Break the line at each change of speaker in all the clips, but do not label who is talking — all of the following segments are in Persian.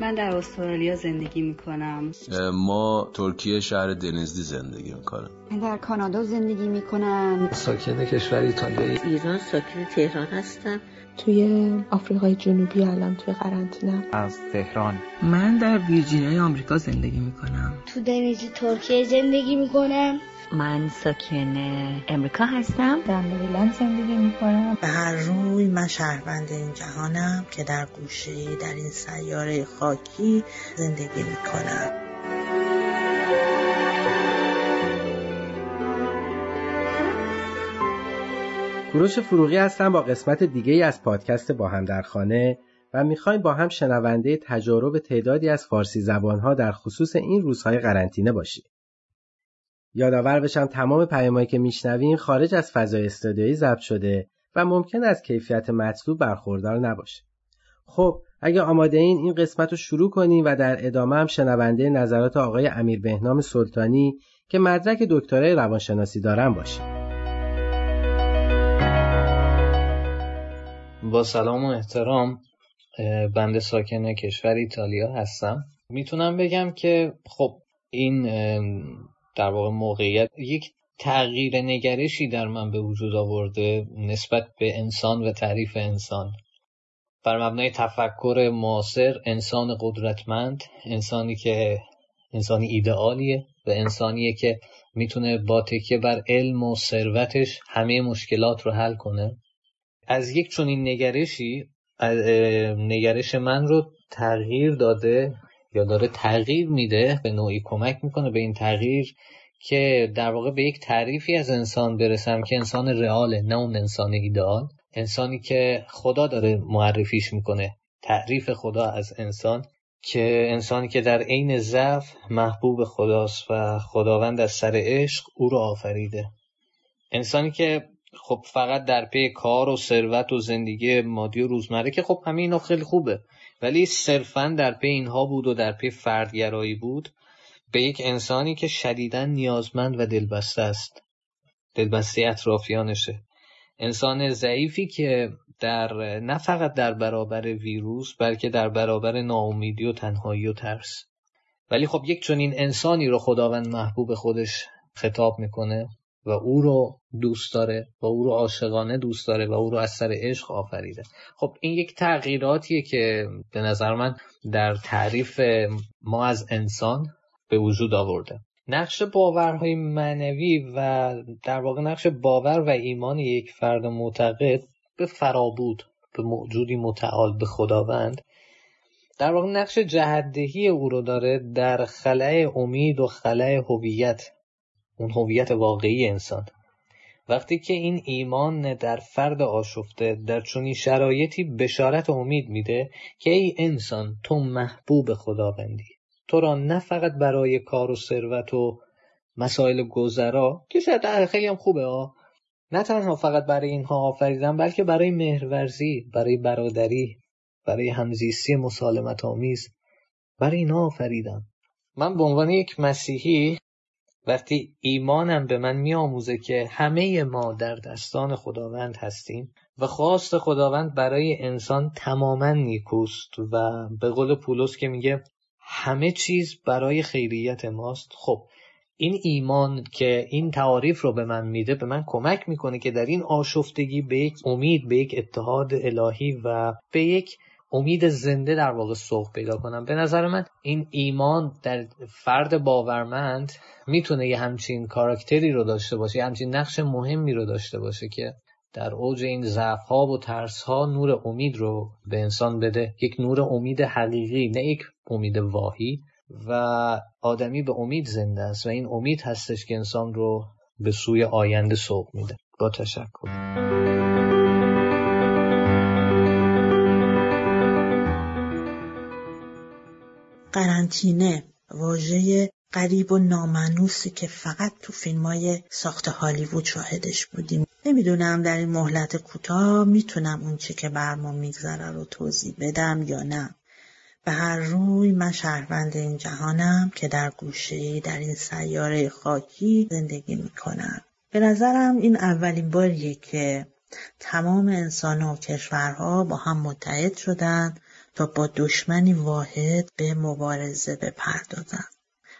من در استرالیا زندگی می‌کنم.
ما ترکیه شهر دنزلی زندگی می‌کنم
من در کانادا زندگی می‌کنم.
ساکن کشور ایتالیا
ایران ساکن تهران هستم.
توی آفریقای جنوبی الان توی قرنطینه.
از تهران.
من در ویرجینیای آمریکا زندگی می‌کنم.
تو دنیزی ترکیه زندگی می‌کنم.
من ساکن امریکا هستم.
در مریلند زندگی می‌کنم.
به هر روی من شهروند این جهانم که در گوشه در این سیاره خاکی زندگی می‌کنم.
کوروش فروغی هستم با قسمت دیگه ای از پادکست با هم در خانه و می‌خوایم با هم شنونده تجارب تعدادی از فارسی زبانها در خصوص این روزهای قرنطینه باشیم. یادآور بشم تمام پیامایی که میشنویم خارج از فضای استودیویی ضبط شده و ممکن از کیفیت مطلوب برخوردار نباشه. خب اگه آماده این این قسمت رو شروع کنیم و در ادامه هم شنونده نظرات آقای امیر بهنام سلطانی که مدرک دکترای روانشناسی دارن باشیم.
با سلام و احترام بنده ساکن کشور ایتالیا هستم می‌تونم بگم که خب این در واقع موقعیت. یک تغییر نگرشی در من به وجود آورده نسبت به انسان و تعریف انسان. بر مبنای تفکر معاصر انسان قدرتمند انسانی که انسانی ایدئالیه و انسانیه که می‌تونه با تکیه بر علم و ثروتش همه مشکلات رو حل کنه. از یک چنین نگرشی نگرش من رو تغییر داده یا داره تغییر میده به نوعی کمک می‌کنه به این تغییر که در واقع به یک تعریفی از انسان برسم که انسان رئاله نه اون انسان ایدئال. انسانی که خدا داره معرفیش می‌کنه تعریف خدا از انسان که انسانی که در عین ضعف محبوب خداست و خداوند از سر عشق او رو آفریده. انسانی که خب فقط در پی کار و ثروت و زندگی مادی و روزمره که خب همه اینا خیلی خوبه. ولی صرفا در پی اینها بود و در پی فردگرایی بود. به یک انسانی که شدیدا نیازمند و دلبسته است. دلبسته اطرافیانشه. انسان ضعیفی که در نه فقط در برابر ویروس بلکه در برابر ناامیدی و تنهایی و ترس. ولی خب یک چنین انسانی رو خداوند محبوب خودش خطاب می‌کنه. و او رو دوست داره و او رو عاشقانه دوست داره و او رو از سر عشق آفریده. خب این یک تغییراتیه که به نظر من در تعریف ما از انسان به وجود آورده. نقش باورهای معنوی و در واقع نقش باور و ایمان یک فرد معتقد به فرابود به موجودی متعال به خداوند در واقع نقش جهدهی او رو داره در خلع امید و خلع هویت. اون هویت واقعی انسان. وقتی که این ایمان در فرد آشفته در چنین شرایطی بشارت امید میده که ای انسان تو محبوب خداوندی تو را نه فقط برای کار و ثروت و مسائل گذرا که شاید خیلی هم خوبه ها نه تنها فقط برای اینها آفریدن بلکه برای مهرورزی برای برادری برای همزیستی مسالمت آمیز برای اینها آفریدم. من به عنوان یک مسیحی وقتی ایمانم به من میآموزه که همه ما در دستان خداوند هستیم و خواست خداوند برای انسان تماما نیکوست و به قول پولس که میگه همه چیز برای خیریت ماست. خب این ایمان که این تعاریف رو به من میده به من کمک می‌کنه که در این آشفتگی به یک امید به یک اتحاد الهی و به یک امید زنده در واقع سوق پیدا کنم. به نظر من این ایمان در فرد باورمند می‌تونه یه همچین کاراکتری رو داشته باشه یه همچین نقش مهمی رو داشته باشه که در اوج این ضعف ها و ترس ها نور امید رو به انسان بده. یک نور امید حقیقی نه یک امید واهی. و آدمی به امید زنده است و این امید هستش که انسان رو به سوی آینده سوق میده. با تشکر.
قرنطینه واژه قریب و نامنوسی که فقط تو فیلم های ساخت هالیوود شاهدش بودیم. نمی‌دونم در این مهلت کوتاه می‌تونم اون چه که بر ما میگذره رو توضیح بدم یا نه. به هر روی من شهروند این جهانم که در گوشه در این سیاره خاکی زندگی می‌کنم. به نظرم این اولین باریه که تمام انسان و کشورها با هم متحد شدند تا با دشمنی واحد به مبارزه بپردازند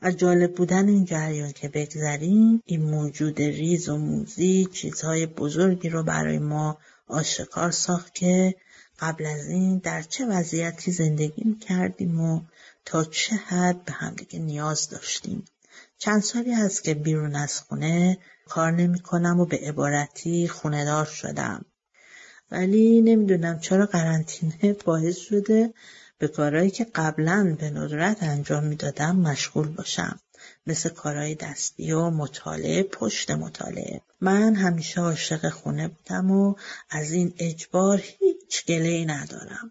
از جالب بودن این جریان که بگذریم این موجود ریز و موزی چیزهای بزرگی رو برای ما آشکار ساخت که قبل از این در چه وضعیتی زندگی کردیم و تا چه حد به همدیگه نیاز داشتیم. چند سالی هست که بیرون از خونه کار نمی کنم و به عبارتی خونه دار شدم. ولی نمی‌دونم چرا قرنطینه باعث شده به کارهایی که قبلا به ندرت انجام می‌دادم مشغول باشم. مثل کارهای دستی و مطالعه پشت مطالعه. من همیشه عاشق خونه بودم و از این اجبار هیچ گله ای ندارم.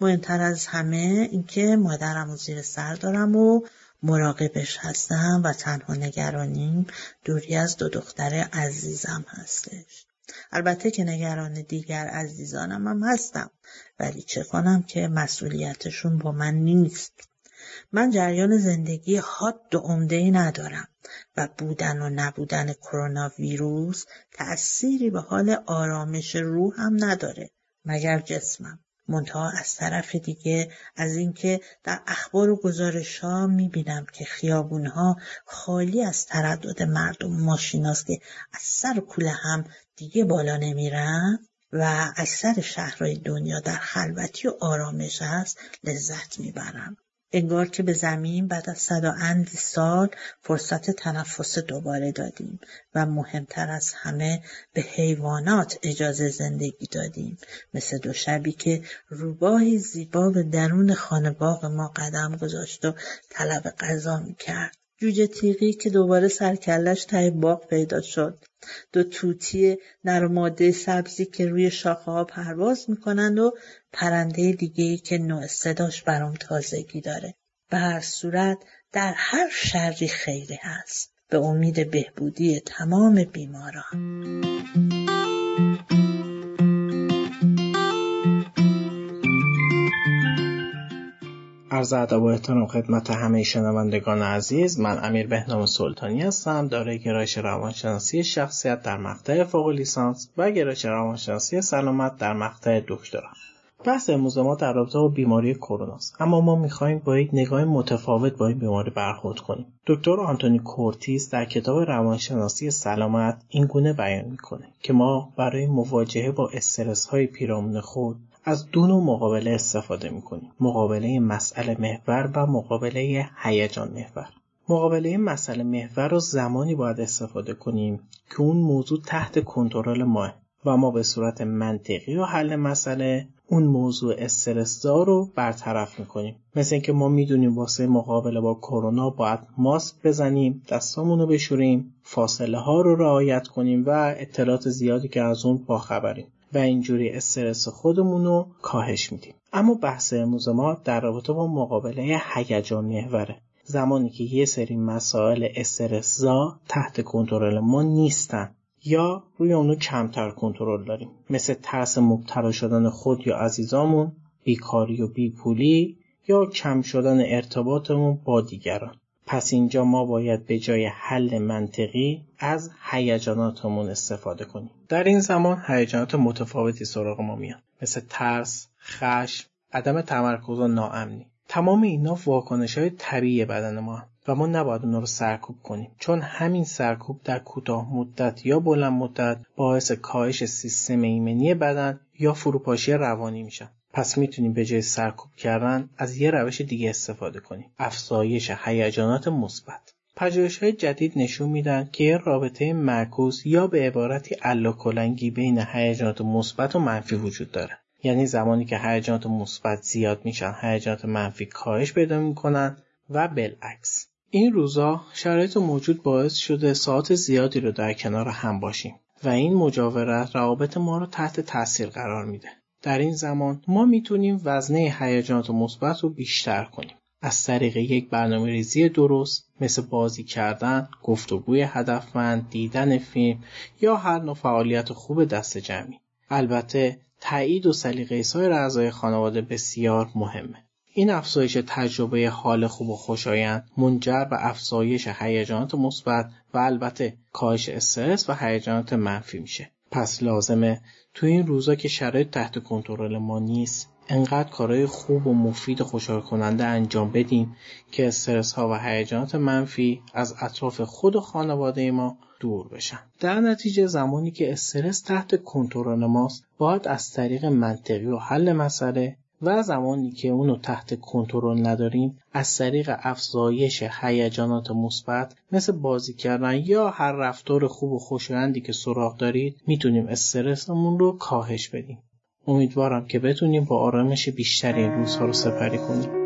مهمتر از همه اینکه مادرم و زیر سر دارم و مراقبش هستم و تنها نگرانیم دوری از دو دختر عزیزم هستش. البته که نگران دیگر عزیزانم هم هستم ولی چه کنم که مسئولیتشون با من نیست. من جریان زندگی حاد و عمده ندارم و بودن و نبودن کرونا ویروس تأثیری به حال آرامش روح هم نداره مگر جسمم. منتها از طرف دیگه از اینکه در اخبار و گزارش ها می‌بینم که خیابون ها خالی از تردد مردم ماشیناست که از سر کوله هم دیگه بالا نمیرن و اکثر شهرهای دنیا در خلوتی و آرامش هست لذت می‌برم. انگار که به زمین بعد از صد و اندی سال فرصت تنفس دوباره دادیم و مهمتر از همه به حیوانات اجازه زندگی دادیم. مثل دو شبی که روباهی زیبا به درون خانه باغ ما قدم گذاشت و طلب غذا می‌کرد. جوجه تیغی که دوباره سرکلش ته باغ پیدا شد. دو توتی نرماده سبزی که روی شاخه ها پرواز می‌کنند و پرنده دیگه که نوع صداش برام تازگی داره. به هر صورت در هر شری خیری هست. به امید بهبودی تمام بیماران.
عرض ادب و احترام خدمت همه شنوندگان عزیز من امیر بهنام سلطانی هستم دارای گرایش روانشناسی شخصیت در مقطع فوق لیسانس و گرایش روانشناسی سلامت در مقطع دکترا. بحث امروز ما در رابطه با بیماری کرونا است اما ما می‌خواهیم با یک نگاه متفاوت با این بیماری برخورد کنیم. دکتر آنتونی کورتیز در کتاب روانشناسی سلامت این گونه بیان می‌کنه که ما برای مواجهه با استرس های پیرامون خود از دو نوع مقابله استفاده می‌کنیم. مقابله مسئله محور و مقابله هیجان محور. مقابله مسئله محور رو زمانی باید استفاده کنیم که اون موضوع تحت کنترل ماه و ما به صورت منطقی و حل مسئله اون موضوع استرسدار رو برطرف می‌کنیم. مثل اینکه ما می‌دونیم واسه مقابله با کرونا باید ماسک بزنیم دستامون رو بشوریم فاصله ها رو رعایت کنیم و اطلاعات زیادی که از اون باخبریم. و اینجوری استرس خودمون رو کاهش میدیم. اما بحث امروز ما در رابطه با مقابله هیجان محوره. زمانی که یه سری مسائل استرسزا تحت کنترل ما نیستن یا روی اونو کمتر کنترل داریم. مثل ترس مبتلا شدن خود یا عزیزامون بیکاری و بیپولی یا کم شدن ارتباطمون با دیگران. پس اینجا ما باید به جای حل منطقی از هیجاناتمون استفاده کنیم. در این زمان هیجانات متفاوتی سراغ ما میان. مثل ترس خشم عدم تمرکز و ناامنی. تمام اینا واکنش های طبیعی بدن ما و ما نباید اونا رو سرکوب کنیم. چون همین سرکوب در کوتاه مدت یا بلند مدت باعث کاهش سیستم ایمنی بدن یا فروپاشی روانی میشن. پس می‌تونیم به جای سرکوب کردن از یه روش دیگه استفاده کنیم. افزایش هیجانات مثبت. پژوهش های جدید نشون میدن که رابطه معکوس یا به عبارتی کلنگی بین هیجانات مثبت و منفی وجود داره. یعنی زمانی که هیجانات مثبت زیاد میشن هیجانات منفی کاهش پیدا می‌کنن و بالعکس. این روزا شرایط موجود باعث شده ساعت زیادی رو در کنار هم باشیم و این مجاورت روابط ما رو تحت تاثیر قرار میده. در این زمان ما می‌تونیم وزنه هیجانات مثبت رو بیشتر کنیم از طریق یک برنامه ریزی درست مثل بازی کردن، گفتگوی هدفمند، دیدن فیلم یا هر نوع فعالیت خوب دست جمعی. البته تایید و سلیقه سایر اعضای خانواده بسیار مهمه.
این افزایش تجربه حال خوب و خوشایند منجر به افزایش هیجانات مثبت و البته کاهش استرس و هیجانات منفی میشه پس لازمه تو این روزا که شرایط تحت کنترل ما نیست انقدر کارهای خوب و مفید خوشحال کننده انجام بدیم که استرس ها و هیجانات منفی از اطراف خود و خانواده ما دور بشن. در نتیجه زمانی که استرس تحت کنترل ماست باید از طریق منطقی و حل مسئله و زمانی که اونو تحت کنترل نداریم از طریق افزایش هیجانات مثبت مثل بازی کردن یا هر رفتار خوب و خوشایندی که سراغ دارید می‌تونیم استرسمون رو کاهش بدیم. امیدوارم که بتونیم با آرامش بیشتری این روزها رو سپری کنیم.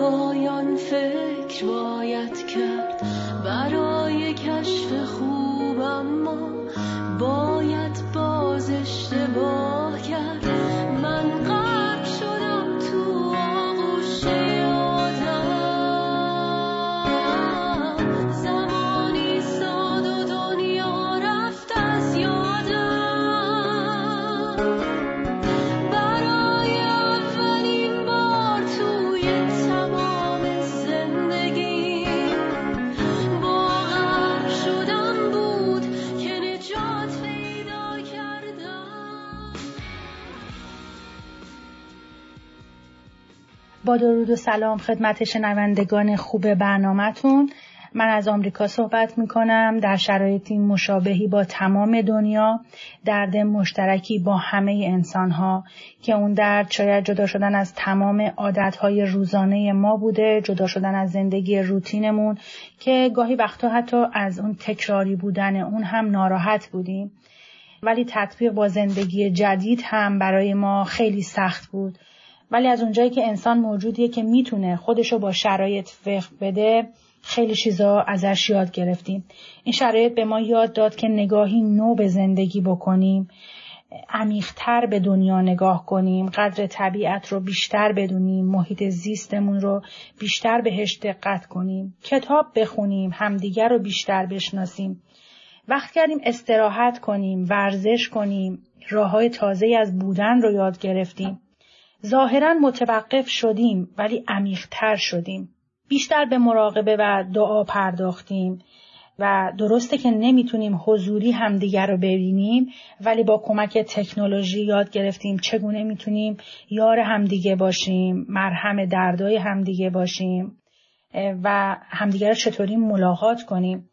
پایان فکر باید کرد. برای کشف خوب اما باید باز اشتباه کرد.
با درود و سلام خدمت شنوندگان خوب برنامهتون. من از آمریکا صحبت می کنم در شرایطی مشابهی با تمام دنیا درد مشترکی با همه انسان ها که اون درد شاید جدا شدن از تمام عادت های روزانه ما بوده جدا شدن از زندگی روتینمون که گاهی وقتا حتی از اون تکراری بودن اون هم ناراحت بودیم. ولی تطبیق با زندگی جدید هم برای ما خیلی سخت بود. ولی از اونجایی که انسان موجودیه که می‌تونه خودشو با شرایط فقه بده خیلی چیزا ازش یاد گرفتیم. این شرایط به ما یاد داد که نگاهی نو به زندگی بکنیم عمیقتر به دنیا نگاه کنیم قدر طبیعت رو بیشتر بدونیم محیط زیستمون رو بیشتر بهش دقت کنیم کتاب بخونیم همدیگر رو بیشتر بشناسیم. وقت کردیم استراحت کنیم ورزش کنیم راه های تازه از بودن رو یاد گرفتیم. ظاهرا متوقف شدیم ولی عمیقتر شدیم. بیشتر به مراقبه و دعا پرداختیم و درسته که نمی‌تونیم حضوری همدیگر رو ببینیم ولی با کمک تکنولوژی یاد گرفتیم چگونه می‌تونیم یار همدیگه باشیم مرهم دردای همدیگه باشیم و همدیگه رو چطوری ملاقات کنیم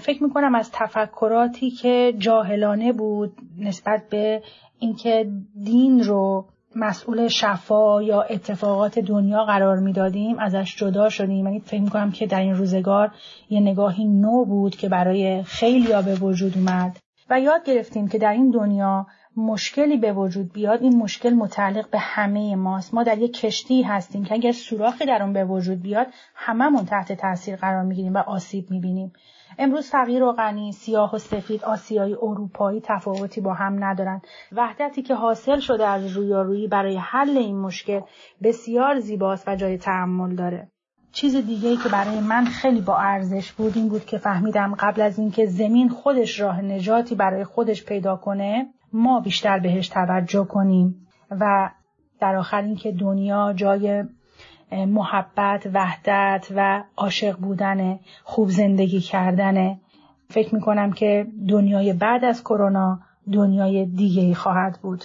فکر می‌کنم از تفکراتی که جاهلانه بود نسبت به اینکه دین رو مسئول شفا یا اتفاقات دنیا قرار می‌دادیم ازش جدا شدیم. یعنی فکر می‌کنم که در این روزگار یه نگاهی نو بود که برای خیلی به وجود اومد. و یاد گرفتیم که در این دنیا مشکلی به وجود بیاد این مشکل متعلق به همه ماست. ما در یک کشتی هستیم که اگر سوراخی در اون به وجود بیاد هممون تحت تاثیر قرار می‌گیریم و آسیب می‌بینیم. امروز فقیر و غنی سیاه و سفید آسیایی اروپایی تفاوتی با هم ندارند. وحدتی که حاصل شده از رویارویی برای حل این مشکل بسیار زیباست و جای تحمل داره. چیز دیگه ای که برای من خیلی با ارزش بود این بود که فهمیدم قبل از اینکه زمین خودش راه نجاتی برای خودش پیدا کنه ما بیشتر بهش توجه کنیم و در آخر اینکه دنیا جای محبت وحدت و عاشق بودن خوب زندگی کردن. فکر می کنم که دنیای بعد از کرونا دنیای دیگه خواهد بود.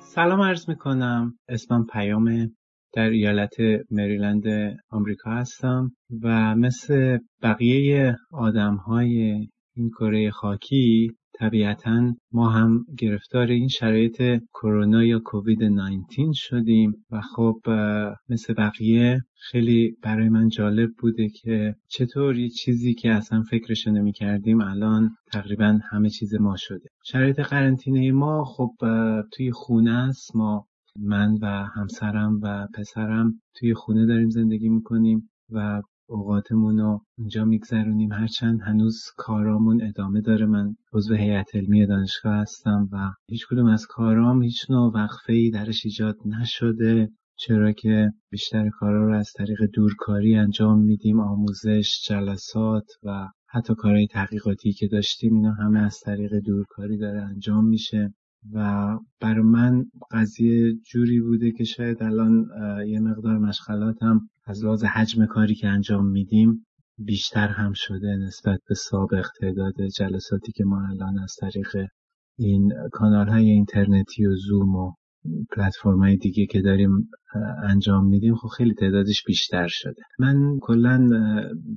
سلام عرض می کنم اسمم پیامه در ایالت مریلند آمریکا هستم و مثل بقیه آدم های این کره خاکی طبیعتا ما هم گرفتار این شرایط کرونا یا کووید 19 شدیم و خب مثل بقیه خیلی برای من جالب بوده که چطور یه چیزی که اصلا فکرش نمی کردیم الان تقریبا همه چیز ما شده. شرایط قرنطینه ما خب توی خونه است. ما من و همسرم و پسرم توی خونه داریم زندگی می‌کنیم و اوقاتمون رو اونجا میگذرونیم. هرچند هنوز کارامون ادامه داره. من عضو هیئت علمی دانشگاه هستم و هیچ کدوم از کارام هیچ نوع وقفه ای درش ایجاد نشده چرا که بیشتر کارا رو از طریق دورکاری انجام میدیم. آموزش جلسات و حتی کارهای تحقیقاتی که داشتیم اینا همه از طریق دورکاری داره انجام میشه. و بر من قضیه جوری بوده که شاید الان یه مقدار مشغلاتم از لحاظ حجم کاری که انجام میدیم بیشتر هم شده نسبت به سابق تعداد جلساتی که ما الان از طریق این کانال های اینترنتی و زوم و پلتفرم های دیگه که داریم انجام میدیم خب خیلی تعدادش بیشتر شده. من کلا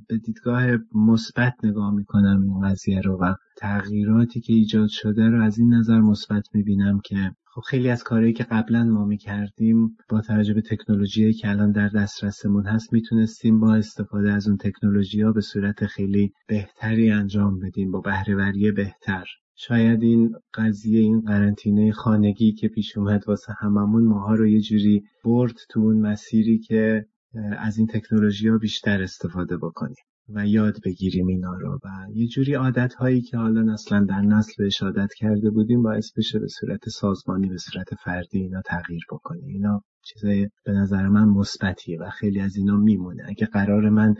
به دیدگاه مثبت نگاه می‌کنم این قضیه رو و تغییراتی که ایجاد شده رو از این نظر مثبت می‌بینم که خب خیلی از کارهایی که قبلا ما می‌کردیم با توجه به تکنولوژی که الان در دسترسمون هست می‌تونستیم با استفاده از اون تکنولوژی ها به صورت خیلی بهتری انجام بدیم با بهرهوری بهتر. شاید این قضیه این قرنطینه خانگی که پیش اومد واسه هممون ماها رو یه جوری برد تو اون مسیری که از این تکنولوژی ها بیشتر استفاده بکنیم و یاد بگیریم اینا رو و یه جوری عادت هایی که حالا اصلا در نسل بهش عادت کرده بودیم باعث بشه به صورت سازمانی به صورت فردی اینا تغییر بکنیم اینا چیزای به نظر من مثبتیه و خیلی از اینا میمونه. اگه قرار من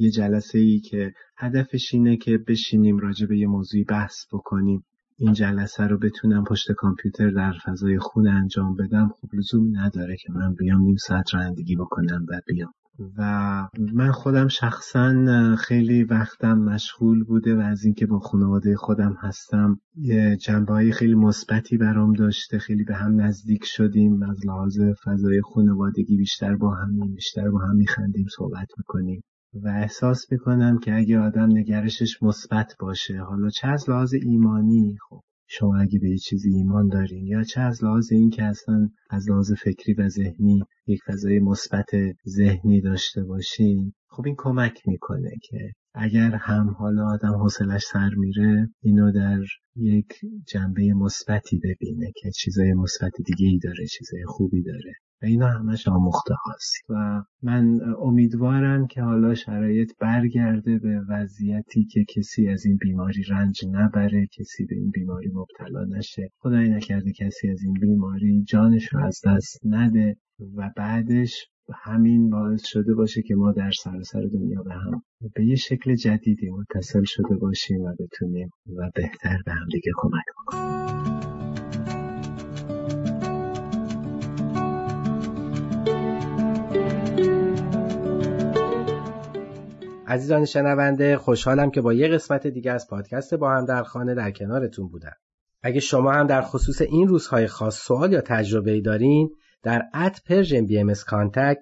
یه جلسه ای که هدفش اینه که بشینیم راجع به یه موضوعی بحث بکنیم. این جلسه رو بتونم پشت کامپیوتر در فضای خونه انجام بدم. خب لزوم نداره که من بیام نیم ساعت رانندگی بکنم و بیام. و من خودم شخصا خیلی وقتم مشغول بوده و از اینکه با خانواده خودم هستم یه جنبه های خیلی مثبتی برام داشته. خیلی به هم نزدیک شدیم. از لحاظ فضای خانوادگی بیشتر با هم بیشتر با هم میخندیم صحبت می‌کنیم. و احساس می‌کنم که اگه آدم نگرشش مثبت باشه حالا چه از لحاظ ایمانی خب شما اگه به چیزی ایمان دارین یا چه از لحاظ این که اصلا از لحاظ فکری و ذهنی یک فضای مثبت ذهنی داشته باشین خب این کمک می‌کنه که اگر هم حالا آدم حوصلش سر میره اینو در یک جنبه مثبتی ببینه که چیزای مثبت دیگه ای داره چیزای خوبی داره. و اینا همش آموخته هاست. و من امیدوارم که حالا شرایط برگرده به وضعیتی که کسی از این بیماری رنج نبره کسی به این بیماری مبتلا نشه. خدای نکرده کسی از این بیماری جانش رو از دست نده و بعدش همین باعث شده باشه که ما در سراسر دنیا به هم به یه شکل جدیدی متصل شده باشیم و بتونیم و بهتر به هم دیگه کمک بکنیم.
عزیزان شنونده خوشحالم که با یه قسمت دیگه از پادکست با هم در خانه در کنارتون بودم. اگه شما هم در خصوص این روزهای خاص سوال یا تجربه دارین در at Persian BM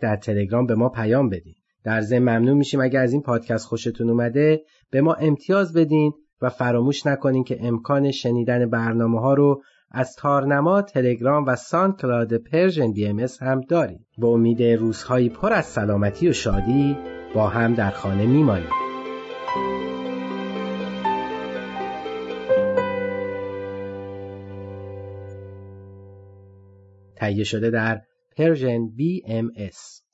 در تلگرام به ما پیام بدین. در ضمن ممنون میشیم اگر از این پادکست خوشتون اومده به ما امتیاز بدین و فراموش نکنین که امکان شنیدن برنامه ها رو از تارنما، تلگرام و SoundCloud Persian BM هم دارید. به امید روزهایی پر از سلامتی و شادی با هم در خانه میمانیم. تهیه شده در پرژن BMS